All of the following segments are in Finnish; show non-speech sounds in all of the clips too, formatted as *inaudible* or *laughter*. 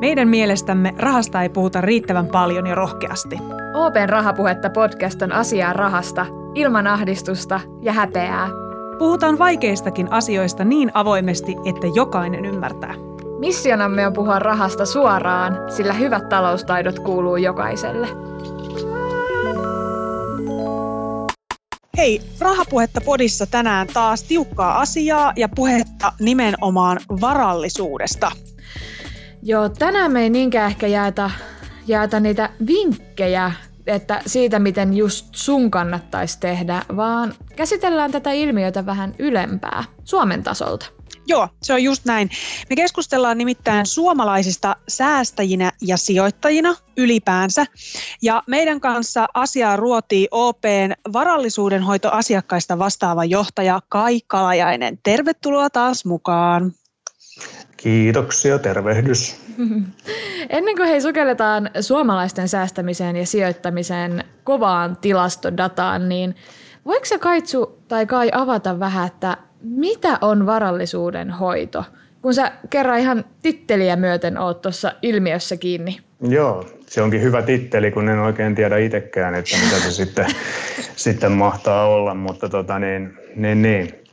Meidän mielestämme rahasta ei puhuta riittävän paljon ja rohkeasti. Open Rahapuhetta podcast on asiaa rahasta, ilman ahdistusta ja häpeää. Puhutaan vaikeistakin asioista niin avoimesti, että jokainen ymmärtää. Missionamme on puhua rahasta suoraan, sillä hyvät taloustaidot kuuluu jokaiselle. Hei, Rahapuhetta podissa tänään taas tiukkaa asiaa ja puhetta nimenomaan varallisuudesta. Joo, tänään me ei niinkään ehkä jaeta, jaeta niitä vinkkejä, että siitä, miten just sun kannattaisi tehdä, vaan käsitellään tätä ilmiötä vähän ylempää, Suomen tasolta. Joo, se on just näin. Me keskustellaan nimittäin suomalaisista säästäjinä ja sijoittajina ylipäänsä. Ja meidän kanssa asiaa ruotii OPn varallisuudenhoitoasiakkaista vastaava johtaja Kai Kalajainen. Tervetuloa taas mukaan. Kiitoksia, tervehdys. *laughs* Ennen kuin hei sukelletaan suomalaisten säästämiseen ja sijoittamiseen kovaan tilastodataan, niin voiko se Kaitsu tai Kai avata vähän, että mitä on varallisuuden hoito? Kun sä kerran ihan titteliä myöten oot tuossa ilmiössä kiinni. Joo, se onkin hyvä titteli, kun en oikein tiedä itsekään, että mitä se sitten, *laughs* sitten mahtaa olla, mutta tota niin, niin, niin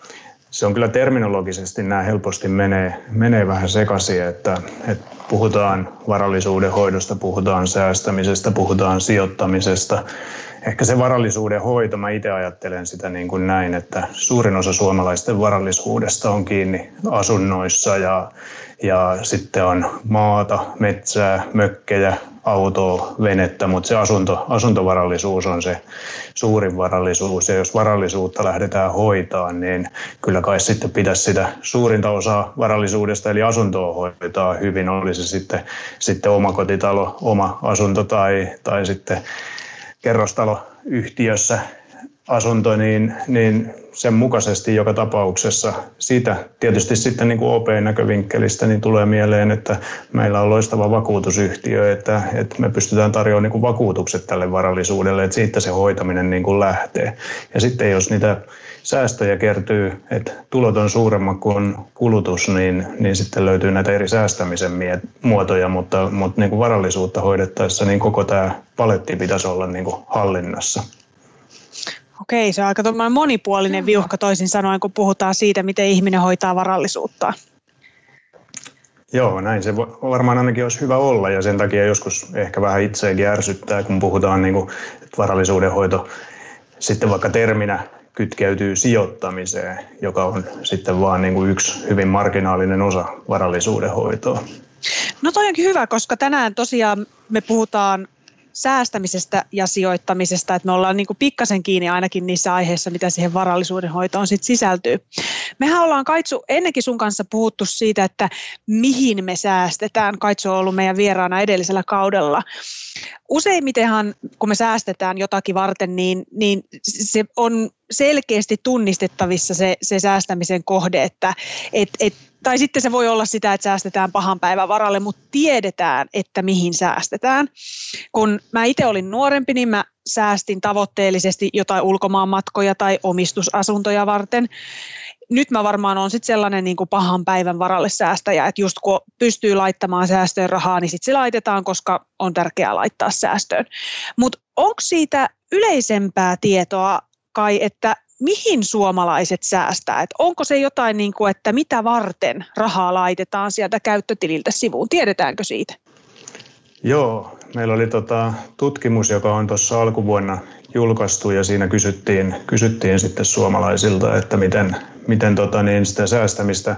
se on kyllä terminologisesti nämä helposti menee, menee vähän sekaisin, että, että puhutaan varallisuuden hoidosta, puhutaan säästämisestä, puhutaan sijoittamisesta. Ehkä se varallisuuden hoito, mä itse ajattelen sitä niin kuin näin, että suurin osa suomalaisten varallisuudesta on kiinni asunnoissa ja, ja sitten on maata, metsää, mökkejä, autoa, venettä, mutta se asunto, asuntovarallisuus on se suurin varallisuus. Ja jos varallisuutta lähdetään hoitaa, niin kyllä kai sitten pitäisi sitä suurinta osaa varallisuudesta, eli asuntoa hoitaa hyvin. Oli se sitten, sitten oma kotitalo, oma asunto tai, tai sitten kerrostaloyhtiössä asunto, niin, niin sen mukaisesti joka tapauksessa. Siitä tietysti sitten niin kuin OP-näkövinkkelistä niin tulee mieleen, että meillä on loistava vakuutusyhtiö, että, että me pystytään tarjoamaan niin kuin vakuutukset tälle varallisuudelle, että siitä se hoitaminen niin kuin lähtee. Ja sitten jos niitä säästöjä kertyy, että tulot on suuremmat kuin kulutus, niin, niin sitten löytyy näitä eri säästämisen muotoja, mutta, mutta niin kuin varallisuutta hoidettaessa niin koko tämä paletti pitäisi olla niin kuin hallinnassa. Okei, se on aika monipuolinen viuhka toisin sanoen, kun puhutaan siitä, miten ihminen hoitaa varallisuutta. Joo, näin se varmaan ainakin olisi hyvä olla ja sen takia joskus ehkä vähän itseäkin ärsyttää, kun puhutaan niin kuin, että varallisuuden hoito sitten vaikka terminä kytkeytyy sijoittamiseen, joka on sitten vaan niin kuin yksi hyvin marginaalinen osa varallisuuden hoitoa. No toi onkin hyvä, koska tänään tosiaan me puhutaan säästämisestä ja sijoittamisesta, että me ollaan niin pikkasen kiinni ainakin niissä aiheissa, mitä siihen varallisuuden hoitoon sit sisältyy. Mehän ollaan Kaitsu ennenkin sun kanssa puhuttu siitä, että mihin me säästetään. Kaitsu on ollut meidän vieraana edellisellä kaudella. Useimmitenhan, kun me säästetään jotakin varten, niin, niin se on selkeästi tunnistettavissa se, se säästämisen kohde, että et, et tai sitten se voi olla sitä, että säästetään pahan päivän varalle, mutta tiedetään, että mihin säästetään. Kun mä itse olin nuorempi, niin mä säästin tavoitteellisesti jotain ulkomaanmatkoja tai omistusasuntoja varten. Nyt mä varmaan on sitten sellainen niin kuin pahan päivän varalle säästäjä, että just kun pystyy laittamaan säästöön rahaa, niin sitten se laitetaan, koska on tärkeää laittaa säästöön. Mutta onko siitä yleisempää tietoa kai, että mihin suomalaiset säästää? Et onko se jotain, niin kuin, että mitä varten rahaa laitetaan sieltä käyttötililtä sivuun? Tiedetäänkö siitä? Joo, meillä oli tota tutkimus, joka on tuossa alkuvuonna julkaistu ja siinä kysyttiin, kysyttiin sitten suomalaisilta, että miten, miten tota niin sitä säästämistä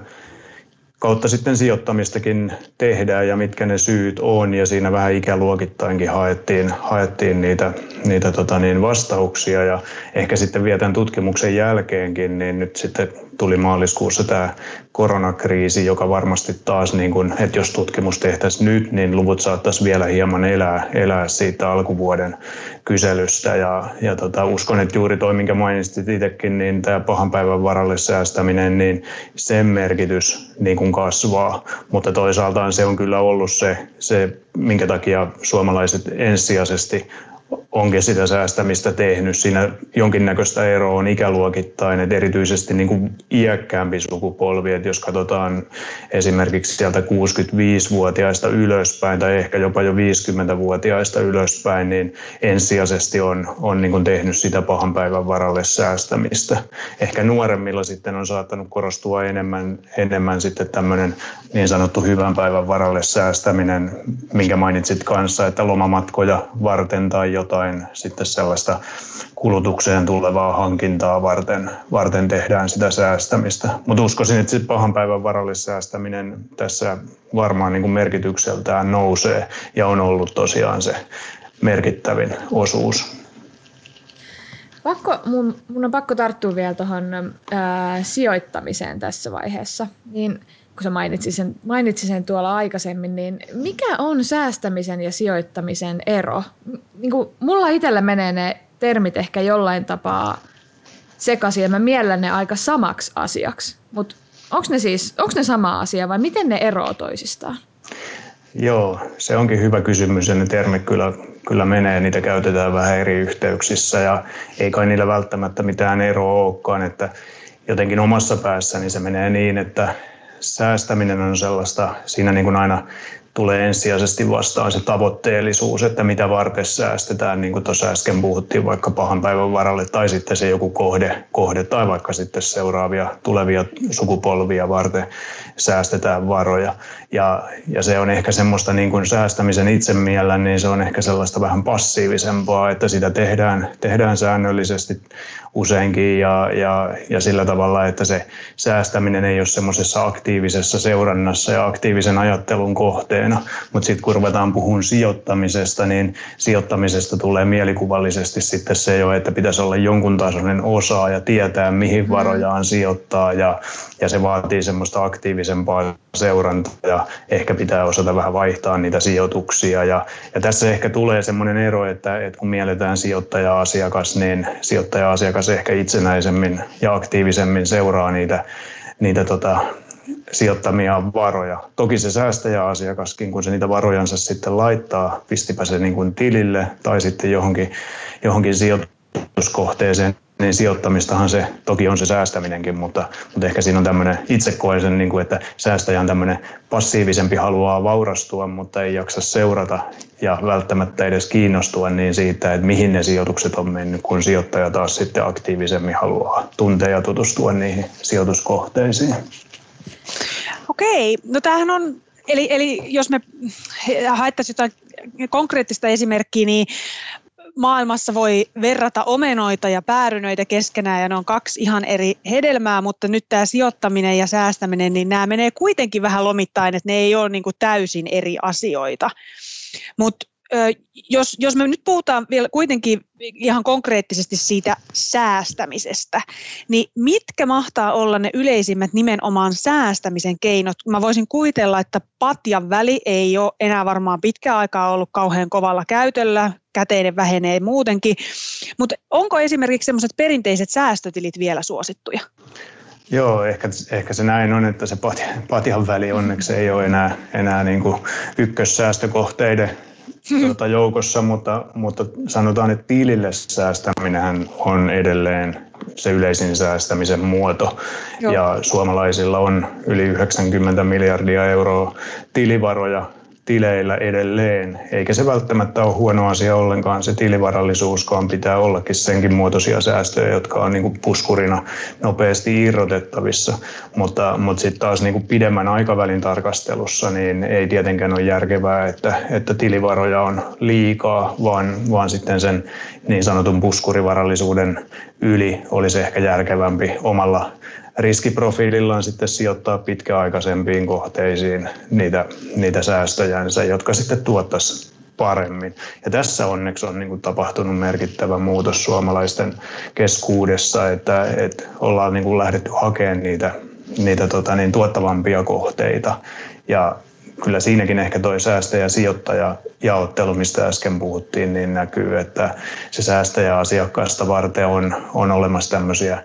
kautta sitten sijoittamistakin tehdään ja mitkä ne syyt on. Ja siinä vähän ikäluokittainkin haettiin, haettiin niitä, niitä tota niin vastauksia. Ja ehkä sitten vielä tämän tutkimuksen jälkeenkin niin nyt sitten tuli maaliskuussa tämä koronakriisi, joka varmasti taas, niin kun, että jos tutkimus tehtäisiin nyt, niin luvut saattaisi vielä hieman elää, elää siitä alkuvuoden kyselystä. Ja, ja tota, uskon, että juuri toi, minkä mainitsit itsekin, niin tämä pahan päivän varalle säästäminen, niin sen merkitys niin kun kasvaa. Mutta toisaalta se on kyllä ollut se, se minkä takia suomalaiset ensisijaisesti onkin sitä säästämistä tehnyt. Siinä jonkinnäköistä eroa on ikäluokittain, että erityisesti niin kuin iäkkäämpi sukupolvi, että jos katsotaan esimerkiksi sieltä 65-vuotiaista ylöspäin tai ehkä jopa jo 50-vuotiaista ylöspäin, niin ensisijaisesti on, on niin kuin tehnyt sitä pahan päivän varalle säästämistä. Ehkä nuoremmilla sitten on saattanut korostua enemmän, enemmän sitten tämmöinen niin sanottu hyvän päivän varalle säästäminen, minkä mainitsit kanssa, että lomamatkoja varten tai jotain sitten sellaista kulutukseen tulevaa hankintaa varten, varten tehdään sitä säästämistä. Mutta uskoisin, että pahan päivän varallisäästäminen tässä varmaan niin kuin merkitykseltään nousee ja on ollut tosiaan se merkittävin osuus. Pakko, mun, mun on pakko tarttua vielä tuohon sijoittamiseen tässä vaiheessa. Niin kun sä mainitsit sen, mainitsit sen tuolla aikaisemmin, niin mikä on säästämisen ja sijoittamisen ero? Niin kuin mulla itsellä menee ne termit ehkä jollain tapaa sekaisin ja mä miellän ne aika samaksi asiaksi, mutta onko ne siis, onko ne sama asia vai miten ne eroavat toisistaan? Joo, se onkin hyvä kysymys ja ne termit kyllä, kyllä menee, niitä käytetään vähän eri yhteyksissä ja ei kai niillä välttämättä mitään eroa olekaan, että jotenkin omassa päässäni se menee niin, että säästäminen on sellaista, siinä niin kuin aina tulee ensisijaisesti vastaan se tavoitteellisuus, että mitä varten säästetään, niin kuin tuossa äsken puhuttiin vaikka pahan päivän varalle, tai sitten se joku kohde, kohde tai vaikka sitten seuraavia tulevia sukupolvia varten säästetään varoja. Ja, ja se on ehkä semmoista niin kuin säästämisen itsemiellä, niin se on ehkä sellaista vähän passiivisempaa, että sitä tehdään, tehdään säännöllisesti useinkin ja, ja, ja sillä tavalla, että se säästäminen ei ole semmoisessa aktiivisessa seurannassa ja aktiivisen ajattelun kohteena. Mutta sitten kun ruvetaan puhumaan sijoittamisesta, niin sijoittamisesta tulee mielikuvallisesti sitten se jo, että pitäisi olla jonkun tasoinen osa ja tietää, mihin varojaan sijoittaa ja, ja se vaatii semmoista aktiivisempaa seurantaa ja ehkä pitää osata vähän vaihtaa niitä sijoituksia. Ja, ja tässä ehkä tulee semmoinen ero, että, että kun mielletään sijoittaja-asiakas, niin sijoittaja-asiakas ehkä itsenäisemmin ja aktiivisemmin seuraa niitä, niitä tota, sijoittamia varoja. Toki se säästäjäasiakaskin, kun se niitä varojansa sitten laittaa, pistipä se niin kuin tilille tai sitten johonkin, johonkin sijoituskohteeseen, niin sijoittamistahan se toki on se säästäminenkin, mutta, mutta ehkä siinä on tämmöinen, itse koen sen, niin kuin, että säästäjä on tämmöinen passiivisempi, haluaa vaurastua, mutta ei jaksa seurata ja välttämättä edes kiinnostua niin siitä, että mihin ne sijoitukset on mennyt, kun sijoittaja taas sitten aktiivisemmin haluaa tuntea ja tutustua niihin sijoituskohteisiin. Okei, no tämähän on, eli, eli jos me haettaisiin jotain konkreettista esimerkkiä, niin maailmassa voi verrata omenoita ja päärynöitä keskenään ja ne on kaksi ihan eri hedelmää, mutta nyt tämä sijoittaminen ja säästäminen, niin nämä menee kuitenkin vähän lomittain, että ne ei ole niin kuin täysin eri asioita. Mutta jos, jos me nyt puhutaan vielä kuitenkin ihan konkreettisesti siitä säästämisestä, niin mitkä mahtaa olla ne yleisimmät nimenomaan säästämisen keinot? Mä voisin kuvitella, että patjan väli ei ole enää varmaan pitkään aikaa ollut kauhean kovalla käytöllä, käteinen vähenee muutenkin, mutta onko esimerkiksi sellaiset perinteiset säästötilit vielä suosittuja? Joo, ehkä, ehkä se näin on, että se patjan väli onneksi ei ole enää, enää niin kuin ykkössäästökohteiden tuota joukossa, mutta, mutta sanotaan, että tilille säästäminen on edelleen se yleisin säästämisen muoto. Joo. Ja suomalaisilla on yli 90 miljardia euroa tilivaroja tileillä edelleen, eikä se välttämättä ole huono asia ollenkaan se tilivarallisuuskaan pitää ollakin senkin muotoisia säästöjä, jotka on niin kuin puskurina nopeasti irrotettavissa, mutta, mutta sitten taas niin kuin pidemmän aikavälin tarkastelussa niin ei tietenkään ole järkevää, että, että tilivaroja on liikaa, vaan, vaan sitten sen niin sanotun puskurivarallisuuden yli olisi ehkä järkevämpi omalla riskiprofiilillaan sitten sijoittaa pitkäaikaisempiin kohteisiin niitä, niitä säästöjänsä, jotka sitten tuottaisi paremmin. Ja tässä onneksi on niin kuin tapahtunut merkittävä muutos suomalaisten keskuudessa, että, että ollaan niin kuin lähdetty hakemaan niitä, niitä tota, niin tuottavampia kohteita. Ja kyllä siinäkin ehkä toi säästäjä sijoittaja jaottelu, mistä äsken puhuttiin, niin näkyy, että se säästäjä asiakkaasta varten on, on olemassa tämmöisiä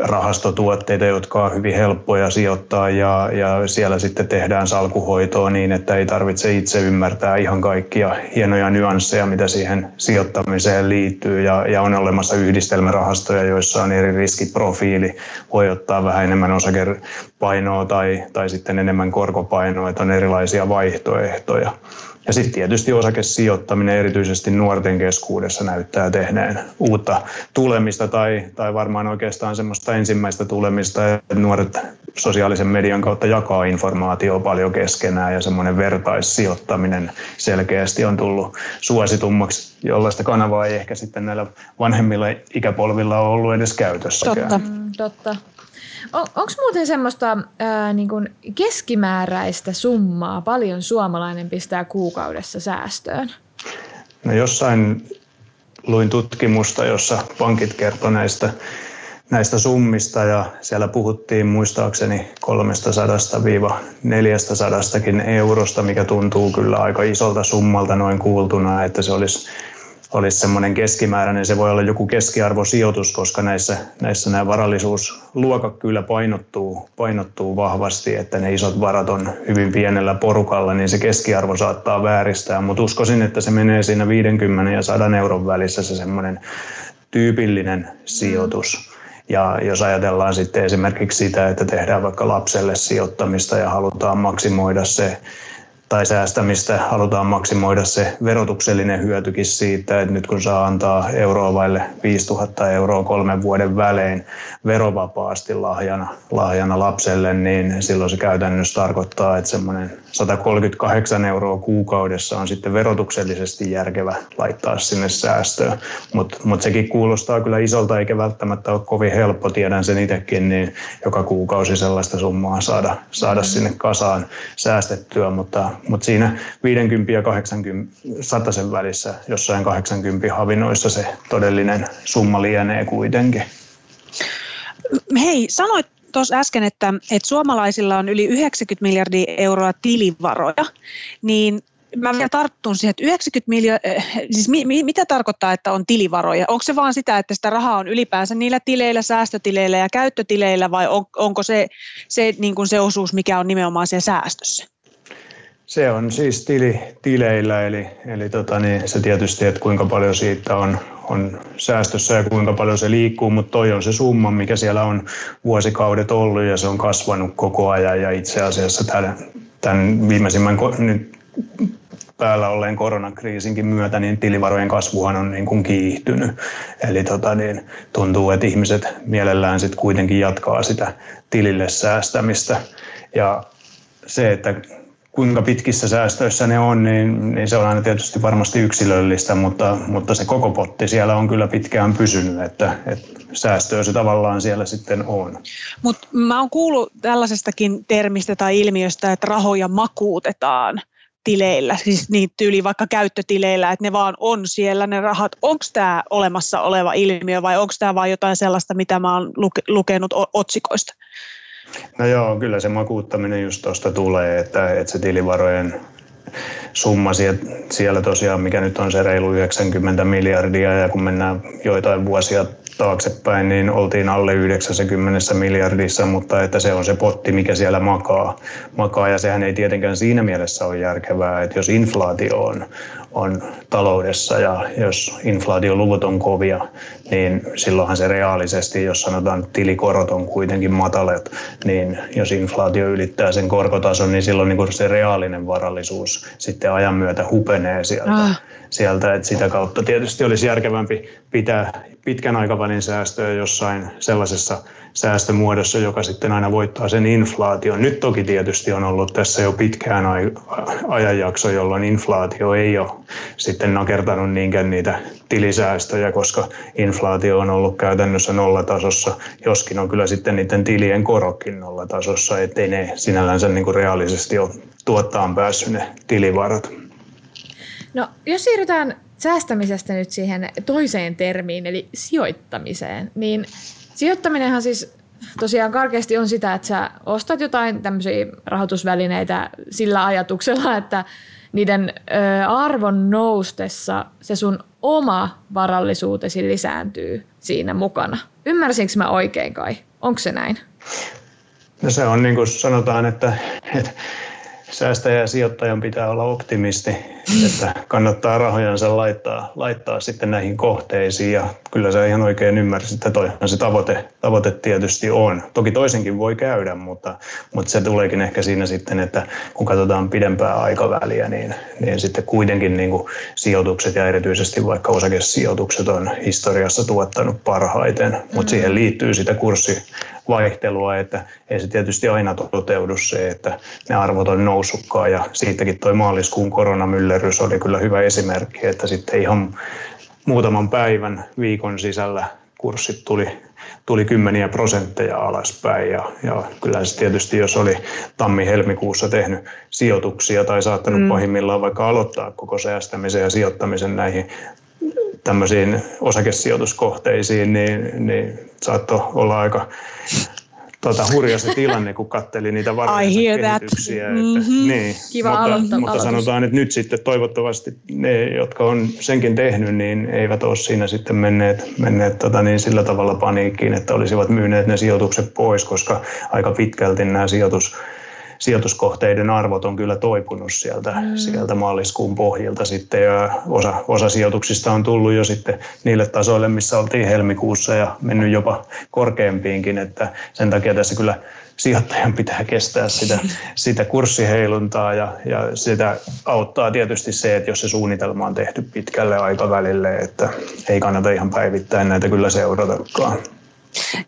rahastotuotteita, jotka on hyvin helppoja sijoittaa ja, ja siellä sitten tehdään salkuhoitoa niin, että ei tarvitse itse ymmärtää ihan kaikkia hienoja nyansseja, mitä siihen sijoittamiseen liittyy ja, ja on olemassa yhdistelmärahastoja, joissa on eri riskiprofiili, voi ottaa vähän enemmän osakepainoa tai, tai sitten enemmän korkopainoa, että on erilaisia vaihtoehtoja. Ja sitten tietysti osakesijoittaminen erityisesti nuorten keskuudessa näyttää tehneen uutta tulemista tai, tai varmaan oikeastaan semmoista ensimmäistä tulemista, että nuoret sosiaalisen median kautta jakaa informaatiota paljon keskenään ja semmoinen vertaissijoittaminen selkeästi on tullut suositummaksi, jollaista kanavaa ei ehkä sitten näillä vanhemmilla ikäpolvilla ole ollut edes käytössäkään. Totta, mm, totta. On, Onko muuten semmoista ää, niin kuin keskimääräistä summaa paljon suomalainen pistää kuukaudessa säästöön? No jossain luin tutkimusta, jossa pankit kertoi näistä, näistä summista ja siellä puhuttiin muistaakseni 300-400 eurosta, mikä tuntuu kyllä aika isolta summalta noin kuultuna, että se olisi olisi semmoinen keskimääräinen, se voi olla joku keskiarvosijoitus, koska näissä, näissä nämä varallisuusluokat kyllä painottuu, painottuu vahvasti, että ne isot varat on hyvin pienellä porukalla, niin se keskiarvo saattaa vääristää, mutta uskoisin, että se menee siinä 50 ja 100 euron välissä se semmoinen tyypillinen sijoitus. Ja jos ajatellaan sitten esimerkiksi sitä, että tehdään vaikka lapselle sijoittamista ja halutaan maksimoida se tai säästämistä halutaan maksimoida se verotuksellinen hyötykin siitä, että nyt kun saa antaa euroa vaille 5000 euroa kolmen vuoden välein verovapaasti lahjana, lahjana lapselle, niin silloin se käytännössä tarkoittaa, että semmoinen 138 euroa kuukaudessa on sitten verotuksellisesti järkevä laittaa sinne säästöön. Mutta mut sekin kuulostaa kyllä isolta eikä välttämättä ole kovin helppo, tiedän sen itsekin, niin joka kuukausi sellaista summaa saada, saada sinne kasaan säästettyä, mutta mutta siinä 50 ja 80 sen välissä, jossain 80 havinoissa se todellinen summa lienee kuitenkin. Hei, sanoit tuossa äsken, että, että suomalaisilla on yli 90 miljardia euroa tilivaroja, niin mä vielä tarttun siihen, että 90 miljoonaa, eh, siis mi, mi, mitä tarkoittaa, että on tilivaroja? Onko se vaan sitä, että sitä rahaa on ylipäänsä niillä tileillä, säästötileillä ja käyttötileillä vai on, onko se se, niin kuin se osuus, mikä on nimenomaan siellä säästössä? Se on siis tili, tileillä, eli, eli tota niin, se tietysti, että kuinka paljon siitä on, on säästössä ja kuinka paljon se liikkuu, mutta toi on se summa, mikä siellä on vuosikaudet ollut ja se on kasvanut koko ajan ja itse asiassa tämän, tämän viimeisimmän nyt päällä olleen koronakriisinkin myötä, niin tilivarojen kasvuhan on niin kuin kiihtynyt. Eli tota niin, tuntuu, että ihmiset mielellään sitten kuitenkin jatkaa sitä tilille säästämistä. Ja se, että kuinka pitkissä säästöissä ne on, niin, niin se on aina tietysti varmasti yksilöllistä, mutta, mutta se koko potti siellä on kyllä pitkään pysynyt, että, että säästöä se tavallaan siellä sitten on. Mutta mä oon kuullut tällaisestakin termistä tai ilmiöstä, että rahoja makuutetaan tileillä, siis niitä tyyli vaikka käyttötileillä, että ne vaan on siellä ne rahat. Onko tämä olemassa oleva ilmiö vai onko tämä vain jotain sellaista, mitä mä oon lukenut otsikoista? No joo, kyllä se makuuttaminen just tuosta tulee, että, että se tilivarojen summa siellä tosiaan, mikä nyt on se reilu 90 miljardia ja kun mennään joitain vuosia taaksepäin, niin oltiin alle 90 miljardissa, mutta että se on se potti, mikä siellä makaa. makaa ja sehän ei tietenkään siinä mielessä ole järkevää, että jos inflaatio on, on taloudessa ja jos inflaatioluvut on kovia, niin silloinhan se reaalisesti, jos sanotaan että tilikorot on kuitenkin matalat, niin jos inflaatio ylittää sen korkotason, niin silloin niin se reaalinen varallisuus sitten ajan myötä hupenee sieltä. Ah. sieltä että sitä kautta tietysti olisi järkevämpi pitää pitkän aikavälin säästöä jossain sellaisessa säästömuodossa, joka sitten aina voittaa sen inflaation. Nyt toki tietysti on ollut tässä jo pitkään ajanjakso, jolloin inflaatio ei ole sitten nakertanut niinkään niitä tilisäästöjä, koska inflaatio on ollut käytännössä nollatasossa, joskin on kyllä sitten niiden tilien korokkin nollatasossa, ettei ne sinällänsä niin kuin reaalisesti ole tuottaan päässyt ne tilivarat. No, jos siirrytään säästämisestä nyt siihen toiseen termiin, eli sijoittamiseen, niin sijoittaminenhan siis tosiaan karkeasti on sitä, että sä ostat jotain tämmöisiä rahoitusvälineitä sillä ajatuksella, että niiden ö, arvon noustessa se sun oma varallisuutesi lisääntyy siinä mukana. Ymmärsinkö mä oikein kai? Onko se näin? No se on niin kuin sanotaan, että, että säästäjä ja sijoittajan pitää olla optimisti, että kannattaa rahojansa laittaa, laittaa sitten näihin kohteisiin ja kyllä sä ihan oikein ymmärsit, että toihan se tavoite, tavoite tietysti on. Toki toisenkin voi käydä, mutta, mutta se tuleekin ehkä siinä sitten, että kun katsotaan pidempää aikaväliä, niin, niin sitten kuitenkin niin kuin sijoitukset ja erityisesti vaikka osakesijoitukset on historiassa tuottanut parhaiten, mutta siihen liittyy sitä kurssi vaihtelua, että ei se tietysti aina toteudu se, että ne arvot on noussutkaan ja siitäkin toi maaliskuun koronamyllerrys oli kyllä hyvä esimerkki, että sitten ihan muutaman päivän viikon sisällä kurssit tuli, tuli kymmeniä prosentteja alaspäin ja, ja kyllä se tietysti, jos oli tammi-helmikuussa tehnyt sijoituksia tai saattanut mm. pahimmillaan vaikka aloittaa koko säästämisen ja sijoittamisen näihin tämmöisiin osakesijoituskohteisiin, niin, niin saattoi olla aika tota, hurja se tilanne, kun katteli niitä varhaisia kehityksiä. Että, mm-hmm. niin, Kiva mutta, aloittaa, mutta sanotaan, että nyt sitten toivottavasti ne, jotka on senkin tehnyt, niin eivät ole siinä sitten menneet, menneet tota, niin sillä tavalla paniikkiin, että olisivat myyneet ne sijoitukset pois, koska aika pitkälti nämä sijoitus sijoituskohteiden arvot on kyllä toipunut sieltä, mm. sieltä maaliskuun pohjilta sitten ja osa, osa sijoituksista on tullut jo sitten niille tasoille, missä oltiin helmikuussa ja mennyt jopa korkeampiinkin, että sen takia tässä kyllä sijoittajan pitää kestää sitä, *laughs* sitä kurssiheiluntaa ja, ja sitä auttaa tietysti se, että jos se suunnitelma on tehty pitkälle aikavälille, että ei kannata ihan päivittäin näitä kyllä seuratakaan.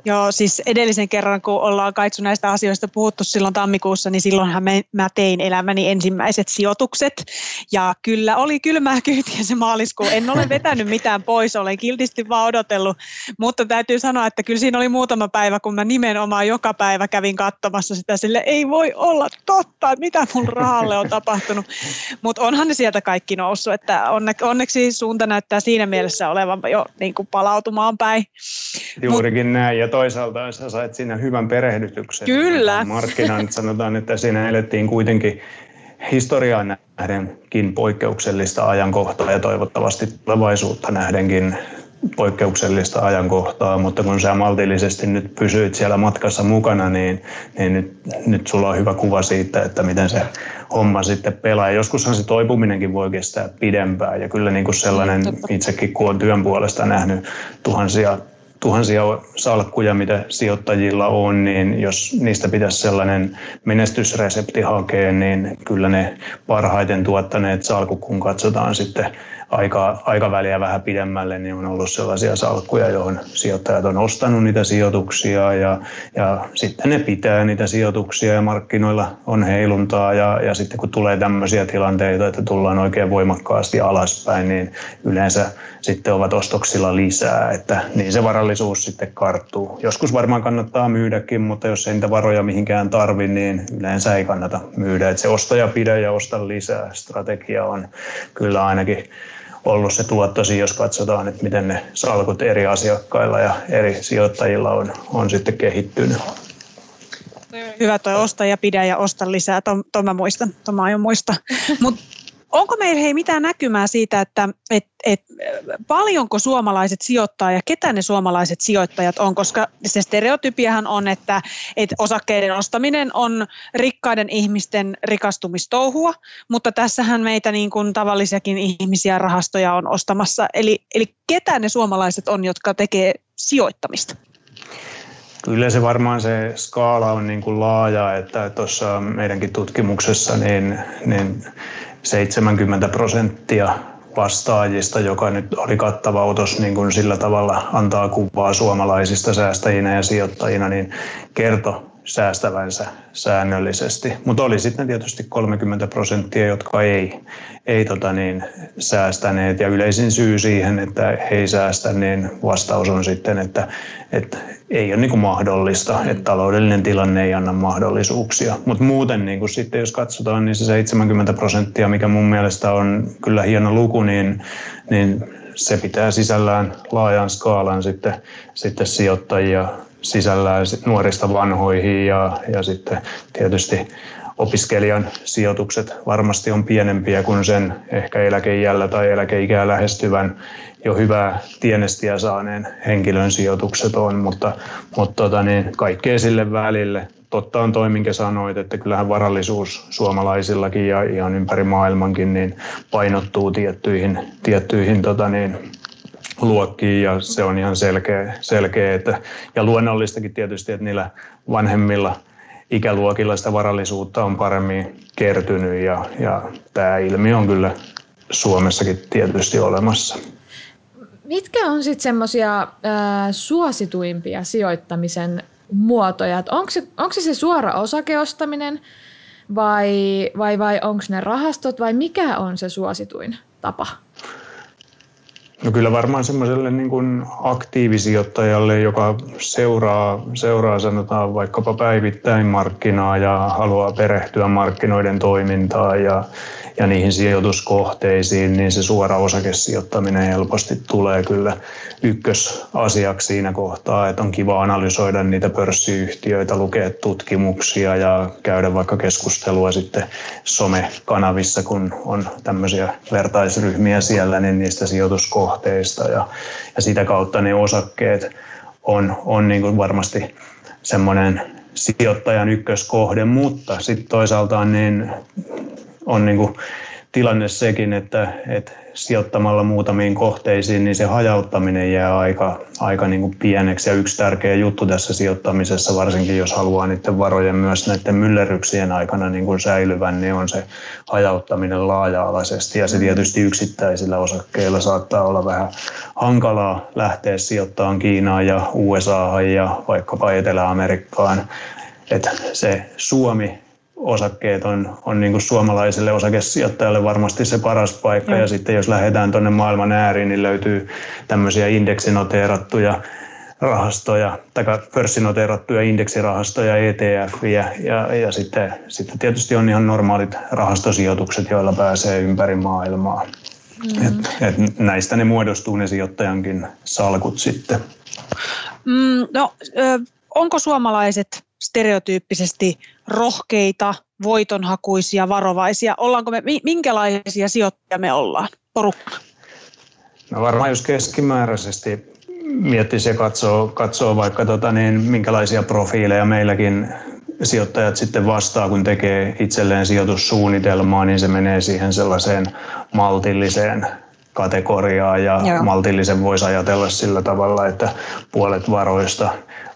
Joo, siis edellisen kerran, kun ollaan Kaitsu näistä asioista puhuttu silloin tammikuussa, niin silloinhan mä tein elämäni ensimmäiset sijoitukset. Ja kyllä oli kylmää kyytiä se maaliskuu. En ole vetänyt mitään pois, olen kiltisti vaan odotellut. Mutta täytyy sanoa, että kyllä siinä oli muutama päivä, kun mä nimenomaan joka päivä kävin katsomassa sitä sille, ei voi olla totta, mitä mun rahalle on tapahtunut. Mutta onhan ne sieltä kaikki noussut, että onne, onneksi suunta näyttää siinä mielessä olevan jo niin kuin palautumaan päin. Juurikin Mut, näin, ja toisaalta sä sait siinä hyvän perehdytyksen. Kyllä. Markkinan sanotaan, että siinä elettiin kuitenkin historiaan nähdenkin poikkeuksellista ajankohtaa ja toivottavasti tulevaisuutta nähdenkin poikkeuksellista ajankohtaa, mutta kun sä maltillisesti nyt pysyit siellä matkassa mukana, niin, niin nyt, nyt sulla on hyvä kuva siitä, että miten se homma sitten pelaa. Joskushan se toipuminenkin voi kestää pidempään ja kyllä niin kuin sellainen itsekin, kun on työn puolesta nähnyt tuhansia tuhansia salkkuja, mitä sijoittajilla on, niin jos niistä pitäisi sellainen menestysresepti hakea, niin kyllä ne parhaiten tuottaneet salkut, kun katsotaan sitten aika, aikaväliä vähän pidemmälle, niin on ollut sellaisia salkkuja, johon sijoittajat on ostanut niitä sijoituksia ja, ja sitten ne pitää niitä sijoituksia ja markkinoilla on heiluntaa ja, ja sitten kun tulee tämmöisiä tilanteita, että tullaan oikein voimakkaasti alaspäin, niin yleensä sitten ovat ostoksilla lisää, että niin se varallisuus sitten karttuu. Joskus varmaan kannattaa myydäkin, mutta jos ei niitä varoja mihinkään tarvi, niin yleensä ei kannata myydä. Että se ostaja pidä ja osta lisää strategia on kyllä ainakin ollut se tuottosi, jos katsotaan, että miten ne salkut eri asiakkailla ja eri sijoittajilla on, on sitten kehittynyt. Hyvä toi osta ja pidä ja osta lisää, tuon mä muistan, tuon mä aion muista. Mut *laughs* onko meillä hei mitään näkymää siitä, että et, et, paljonko suomalaiset sijoittaa ja ketä ne suomalaiset sijoittajat on, koska se stereotypiahan on, että et osakkeiden ostaminen on rikkaiden ihmisten rikastumistouhua, mutta tässähän meitä niin kuin tavallisiakin ihmisiä rahastoja on ostamassa. Eli, eli ketä ne suomalaiset on, jotka tekee sijoittamista? Kyllä se varmaan se skaala on niin kuin laaja, että tuossa meidänkin tutkimuksessa niin, niin 70 prosenttia vastaajista, joka nyt oli kattava otos niin kuin sillä tavalla antaa kuvaa suomalaisista säästäjinä ja sijoittajina, niin kertoi säästävänsä säännöllisesti. Mutta oli sitten tietysti 30 prosenttia, jotka ei, ei tota niin, säästäneet. Ja yleisin syy siihen, että he ei säästä, niin vastaus on sitten, että, että ei ole niin kuin mahdollista, että taloudellinen tilanne ei anna mahdollisuuksia. Mutta muuten niin kuin sitten, jos katsotaan, niin se 70 prosenttia, mikä mun mielestä on kyllä hieno luku, niin, niin se pitää sisällään laajan skaalan sitten, sitten sijoittajia sisällään nuorista vanhoihin ja, ja sitten tietysti opiskelijan sijoitukset varmasti on pienempiä kuin sen ehkä eläkeijällä tai eläkeikää lähestyvän jo hyvää tienestiä saaneen henkilön sijoitukset on, mutta, mutta tota niin, kaikkea sille välille. Totta on toi, minkä sanoit, että kyllähän varallisuus suomalaisillakin ja ihan ympäri maailmankin niin painottuu tiettyihin, tiettyihin tota niin, luokkiin ja se on ihan selkeä, selkeä että, ja luonnollistakin tietysti, että niillä vanhemmilla ikäluokilla sitä varallisuutta on paremmin kertynyt ja, ja tämä ilmiö on kyllä Suomessakin tietysti olemassa. Mitkä on sitten semmoisia suosituimpia sijoittamisen muotoja? Onko se, onko se se suora osakeostaminen vai, vai, vai onko ne rahastot vai mikä on se suosituin tapa? No kyllä varmaan semmoiselle niin kuin aktiivisijoittajalle, joka seuraa, seuraa sanotaan vaikkapa päivittäin markkinaa ja haluaa perehtyä markkinoiden toimintaan ja ja niihin sijoituskohteisiin, niin se suora osakesijoittaminen helposti tulee kyllä ykkösasiaksi siinä kohtaa, että on kiva analysoida niitä pörssiyhtiöitä, lukea tutkimuksia ja käydä vaikka keskustelua sitten somekanavissa, kun on tämmöisiä vertaisryhmiä siellä, niin niistä sijoituskohteista ja, ja sitä kautta ne osakkeet on, on niin kuin varmasti semmoinen sijoittajan ykköskohde, mutta sitten toisaalta niin on niin kuin tilanne sekin, että, että sijoittamalla muutamiin kohteisiin, niin se hajauttaminen jää aika, aika niin kuin pieneksi. Ja yksi tärkeä juttu tässä sijoittamisessa, varsinkin jos haluaa niiden varojen myös näiden myllerryksien aikana niin kuin säilyvän, niin on se hajauttaminen laaja-alaisesti. Ja se tietysti yksittäisillä osakkeilla saattaa olla vähän hankalaa lähteä sijoittamaan Kiinaan ja USAhan ja vaikkapa Etelä-Amerikkaan. Että se Suomi osakkeet on, on niin kuin suomalaiselle osakesijoittajalle varmasti se paras paikka. Ja, ja sitten jos lähdetään tuonne maailman ääriin, niin löytyy tämmöisiä indeksinoteerattuja rahastoja, tai pörssinoteerattuja indeksirahastoja, ETF ja, ja, ja sitten, sitten tietysti on ihan normaalit rahastosijoitukset, joilla pääsee ympäri maailmaa. Mm. Et, et näistä ne muodostuu ne sijoittajankin salkut sitten. Mm, no, ö, onko suomalaiset stereotyyppisesti rohkeita, voitonhakuisia, varovaisia? Ollaanko me, minkälaisia sijoittajia me ollaan, porukka? No varmaan jos keskimääräisesti miettisi ja katsoo, katsoo vaikka tota niin, minkälaisia profiileja meilläkin sijoittajat sitten vastaa, kun tekee itselleen sijoitussuunnitelmaa, niin se menee siihen sellaiseen maltilliseen kategoriaan ja Joo. maltillisen voisi ajatella sillä tavalla, että puolet varoista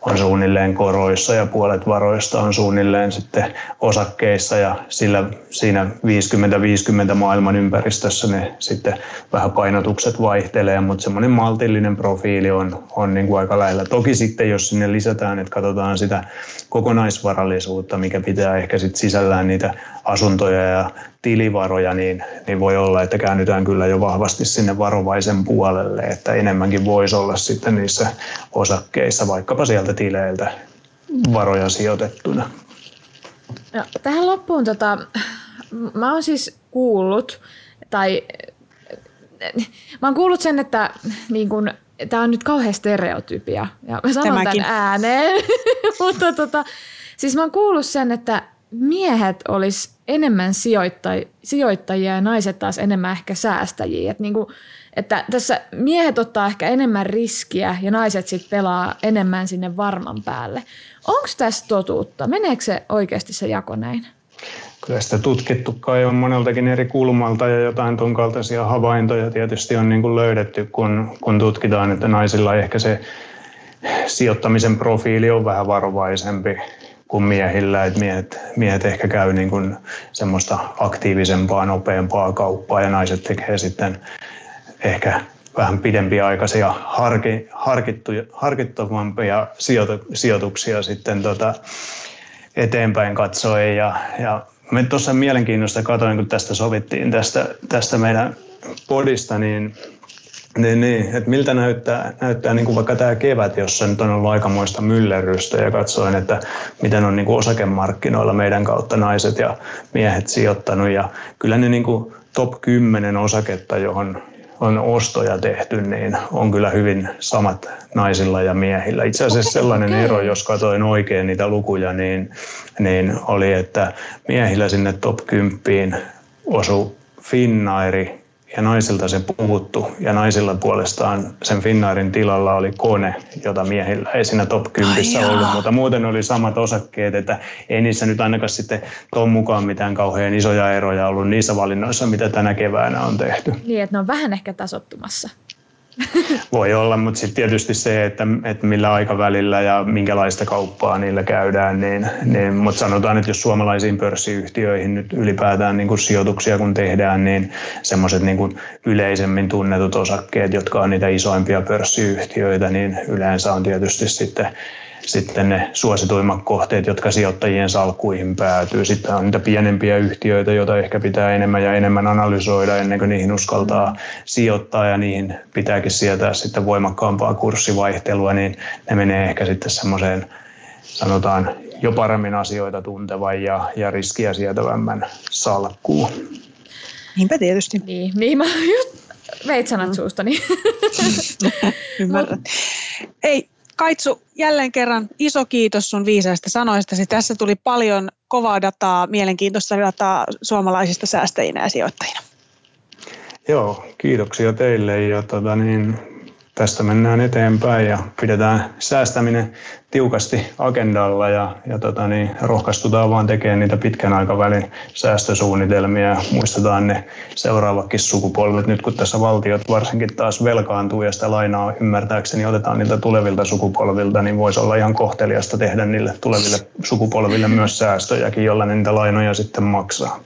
on suunnilleen koroissa ja puolet varoista on suunnilleen sitten osakkeissa ja sillä, siinä 50-50 maailman ympäristössä ne sitten vähän painotukset vaihtelee, mutta semmoinen maltillinen profiili on, on niin kuin aika lähellä. Toki sitten jos sinne lisätään, että katsotaan sitä kokonaisvarallisuutta, mikä pitää ehkä sitten sisällään niitä asuntoja ja tilivaroja, niin, niin voi olla, että käännytään kyllä jo vahvasti sinne varovaisen puolelle, että enemmänkin voisi olla sitten niissä osakkeissa, vaikkapa sieltä tileiltä varoja sijoitettuna. No, tähän loppuun, tota, mä oon siis kuullut, tai mä oon kuullut sen, että niin kun, tämä on nyt kauhean stereotypia, ja mä sanon Tämäkin. tämän ääneen, *laughs* mutta tota, siis mä oon kuullut sen, että miehet olisi enemmän sijoittaj- sijoittajia ja naiset taas enemmän ehkä säästäjiä. Et niinku, että tässä miehet ottaa ehkä enemmän riskiä ja naiset sitten pelaa enemmän sinne varman päälle. Onko tässä totuutta? Meneekö se oikeasti se jako näin? Kyllä sitä tutkittu kai on moneltakin eri kulmalta ja jotain tuon kaltaisia havaintoja tietysti on niin kuin löydetty, kun, kun tutkitaan, että naisilla ehkä se sijoittamisen profiili on vähän varovaisempi kuin miehillä, että miehet, miehet ehkä käy niin kuin semmoista aktiivisempaa, nopeampaa kauppaa ja naiset tekee sitten ehkä vähän pidempiaikaisia harki, harkittuja, harkittuvampia sijoituksia sitten tota eteenpäin katsoen. Ja, ja me tuossa mielenkiinnosta katsoin, kun tästä sovittiin tästä, tästä meidän podista, niin niin, niin, että miltä näyttää, näyttää niin kuin vaikka tämä kevät, jossa nyt on ollut aikamoista myllerrystä ja katsoin, että miten on niin kuin osakemarkkinoilla meidän kautta naiset ja miehet sijoittanut ja kyllä ne niin kuin top 10 osaketta, johon on ostoja tehty, niin on kyllä hyvin samat naisilla ja miehillä. Itse asiassa sellainen okay. ero, jos katsoin oikein niitä lukuja, niin, niin oli, että miehillä sinne top 10 osui Finnairi, ja naisilta se puhuttu. Ja naisilla puolestaan sen Finnairin tilalla oli kone, jota miehillä ei siinä top 10 ollut, mutta muuten oli samat osakkeet, että ei niissä nyt ainakaan sitten tuon mukaan mitään kauhean isoja eroja ollut niissä valinnoissa, mitä tänä keväänä on tehty. Niin, että ne on vähän ehkä tasottumassa. Voi olla, mutta sitten tietysti se, että, että millä aikavälillä ja minkälaista kauppaa niillä käydään, niin, niin mutta sanotaan, että jos suomalaisiin pörssiyhtiöihin nyt ylipäätään niin kuin sijoituksia kun tehdään, niin semmoiset niin yleisemmin tunnetut osakkeet, jotka on niitä isoimpia pörssiyhtiöitä, niin yleensä on tietysti sitten sitten ne suosituimmat kohteet, jotka sijoittajien salkkuihin päätyy. Sitten on niitä pienempiä yhtiöitä, joita ehkä pitää enemmän ja enemmän analysoida ennen kuin niihin uskaltaa sijoittaa ja niihin pitääkin sietää sitten voimakkaampaa kurssivaihtelua, niin ne menee ehkä sitten semmoiseen sanotaan jo paremmin asioita tuntevan ja, ja riskiä sietävämmän salkkuun. Niinpä tietysti. Niin, niin mä just veit sanat mm. suustani. *laughs* Ymmärrän. Ei, Kaitsu, jälleen kerran iso kiitos sun viisaista sanoistasi. Tässä tuli paljon kovaa dataa, mielenkiintoista dataa suomalaisista säästäjinä ja sijoittajina. Joo, kiitoksia teille ja tota niin, tästä mennään eteenpäin ja pidetään säästäminen tiukasti agendalla ja, ja tota niin, rohkaistutaan vaan tekemään niitä pitkän aikavälin säästösuunnitelmia ja muistetaan ne seuraavakin sukupolvet. Nyt kun tässä valtiot varsinkin taas velkaantuu ja sitä lainaa ymmärtääkseni otetaan niiltä tulevilta sukupolvilta, niin voisi olla ihan kohteliasta tehdä niille tuleville sukupolville myös säästöjäkin, jolla ne niitä lainoja sitten maksaa.